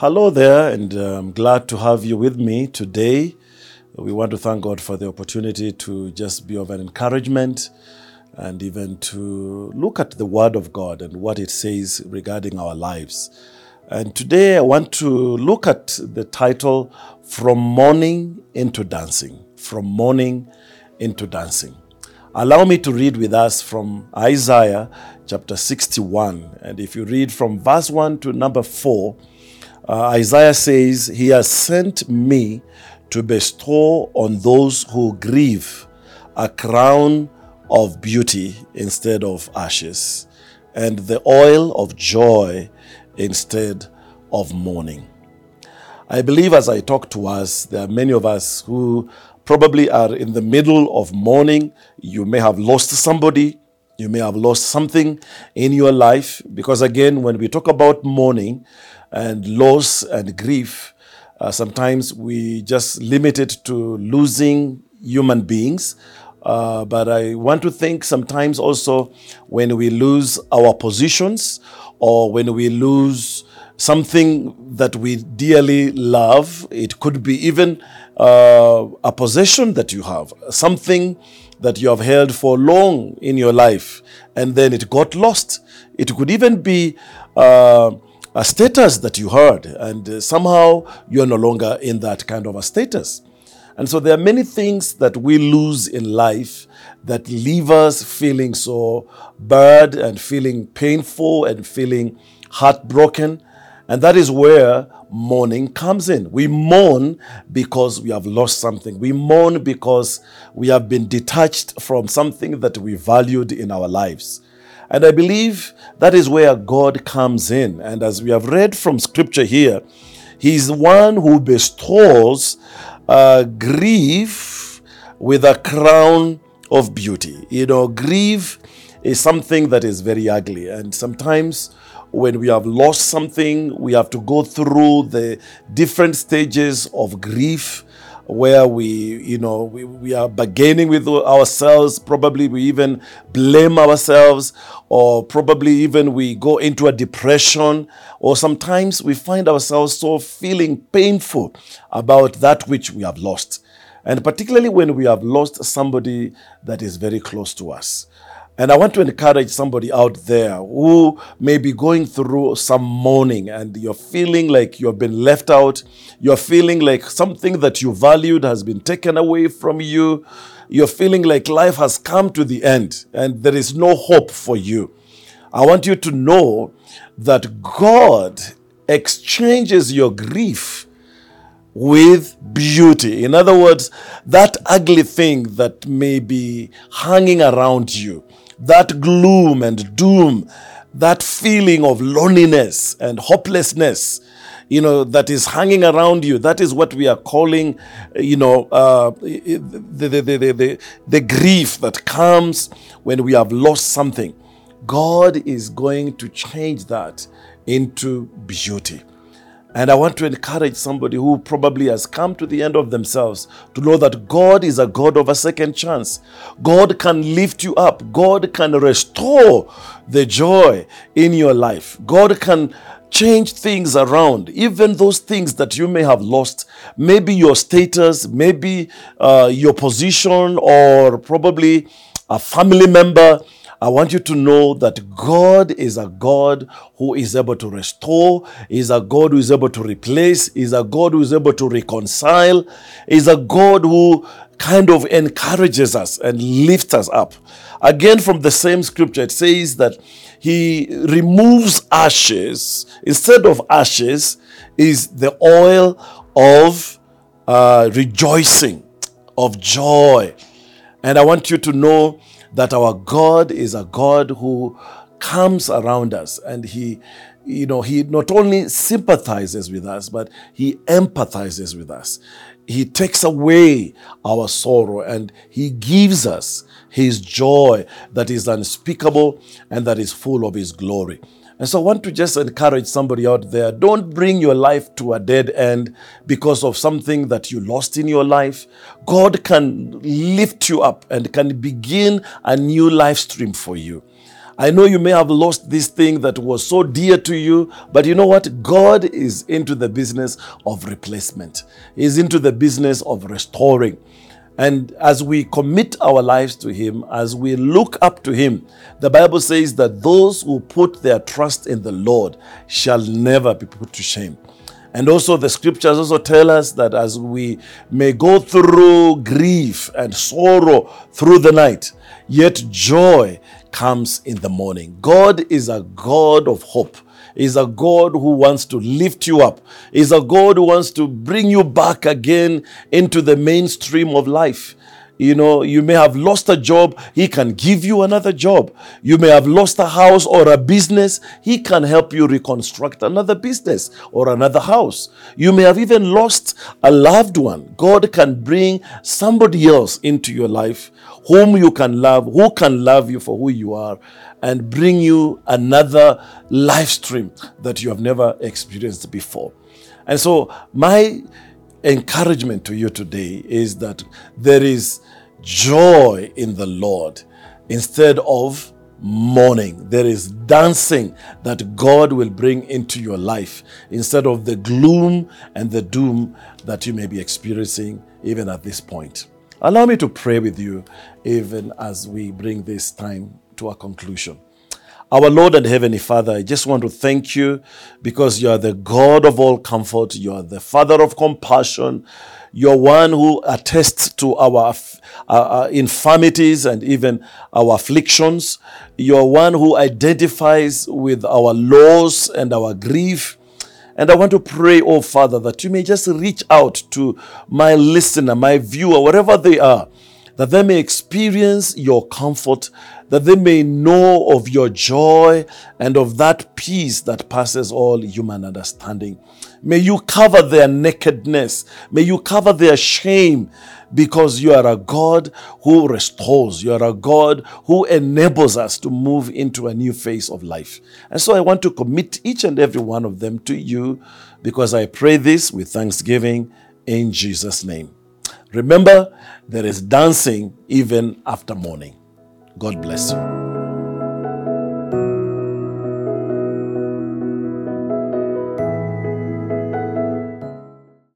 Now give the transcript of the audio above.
Hello there, and I'm glad to have you with me today. We want to thank God for the opportunity to just be of an encouragement and even to look at the Word of God and what it says regarding our lives. And today I want to look at the title From Mourning into Dancing. From Mourning into Dancing. Allow me to read with us from Isaiah chapter 61. And if you read from verse 1 to number 4, uh, Isaiah says, He has sent me to bestow on those who grieve a crown of beauty instead of ashes, and the oil of joy instead of mourning. I believe as I talk to us, there are many of us who probably are in the middle of mourning. You may have lost somebody, you may have lost something in your life, because again, when we talk about mourning, and loss and grief, uh, sometimes we just limit it to losing human beings. Uh, but I want to think sometimes also when we lose our positions or when we lose something that we dearly love, it could be even uh, a possession that you have, something that you have held for long in your life, and then it got lost. It could even be uh, a status that you heard, and uh, somehow you're no longer in that kind of a status. And so there are many things that we lose in life that leave us feeling so bad and feeling painful and feeling heartbroken. And that is where mourning comes in. We mourn because we have lost something. We mourn because we have been detached from something that we valued in our lives. And I believe that is where God comes in. And as we have read from scripture here, He's the one who bestows uh, grief with a crown of beauty. You know, grief is something that is very ugly. And sometimes when we have lost something, we have to go through the different stages of grief where we, you know, we, we are bargaining with ourselves. Probably we even blame ourselves, or probably even we go into a depression, or sometimes we find ourselves so feeling painful about that which we have lost. And particularly when we have lost somebody that is very close to us. And I want to encourage somebody out there who may be going through some mourning and you're feeling like you've been left out. You're feeling like something that you valued has been taken away from you. You're feeling like life has come to the end and there is no hope for you. I want you to know that God exchanges your grief with beauty. In other words, that ugly thing that may be hanging around you, that gloom and doom, that feeling of loneliness and hopelessness, you know, that is hanging around you. That is what we are calling, you know, uh, the, the, the, the, the grief that comes when we have lost something. God is going to change that into beauty. And I want to encourage somebody who probably has come to the end of themselves to know that God is a God of a second chance. God can lift you up. God can restore the joy in your life. God can change things around, even those things that you may have lost, maybe your status, maybe uh, your position, or probably a family member I want you to know that God is a God who is able to restore, is a God who is able to replace, is a God who is able to reconcile, is a God who kind of encourages us and lifts us up. Again, from the same scripture, it says that he removes ashes. Instead of ashes, is the oil of uh, rejoicing, of joy. And I want you to know that our God is a God who comes around us. And he you know he not only sympathizes with us but he empathizes with us he takes away our sorrow and he gives us his joy that is unspeakable and that is full of his glory and so I want to just encourage somebody out there don't bring your life to a dead end because of something that you lost in your life. God can lift you up and can begin a new life stream for you. I know you may have lost this thing that was so dear to you, but you know what? God is into the business of replacement, He's into the business of restoring. And as we commit our lives to Him, as we look up to Him, the Bible says that those who put their trust in the Lord shall never be put to shame. And also, the scriptures also tell us that as we may go through grief and sorrow through the night, yet joy comes in the morning. God is a God of hope. Is a God who wants to lift you up. Is a God who wants to bring you back again into the mainstream of life. You know, you may have lost a job, He can give you another job. You may have lost a house or a business, He can help you reconstruct another business or another house. You may have even lost a loved one. God can bring somebody else into your life whom you can love, who can love you for who you are, and bring you another life stream that you have never experienced before. And so, my encouragement to you today is that there is joy in the Lord instead of mourning. There is dancing that God will bring into your life instead of the gloom and the doom that you may be experiencing even at this point. Allow me to pray with you even as we bring this time to a conclusion. Our Lord and Heavenly Father, I just want to thank you because you are the God of all comfort. You are the Father of compassion. You're one who attests to our uh, infirmities and even our afflictions. You're one who identifies with our loss and our grief. And I want to pray, oh Father, that you may just reach out to my listener, my viewer, wherever they are that they may experience your comfort, that they may know of your joy and of that peace that passes all human understanding. May you cover their nakedness. May you cover their shame because you are a God who restores. You are a God who enables us to move into a new phase of life. And so I want to commit each and every one of them to you because I pray this with thanksgiving in Jesus' name. Remember, there is dancing even after mourning. God bless you.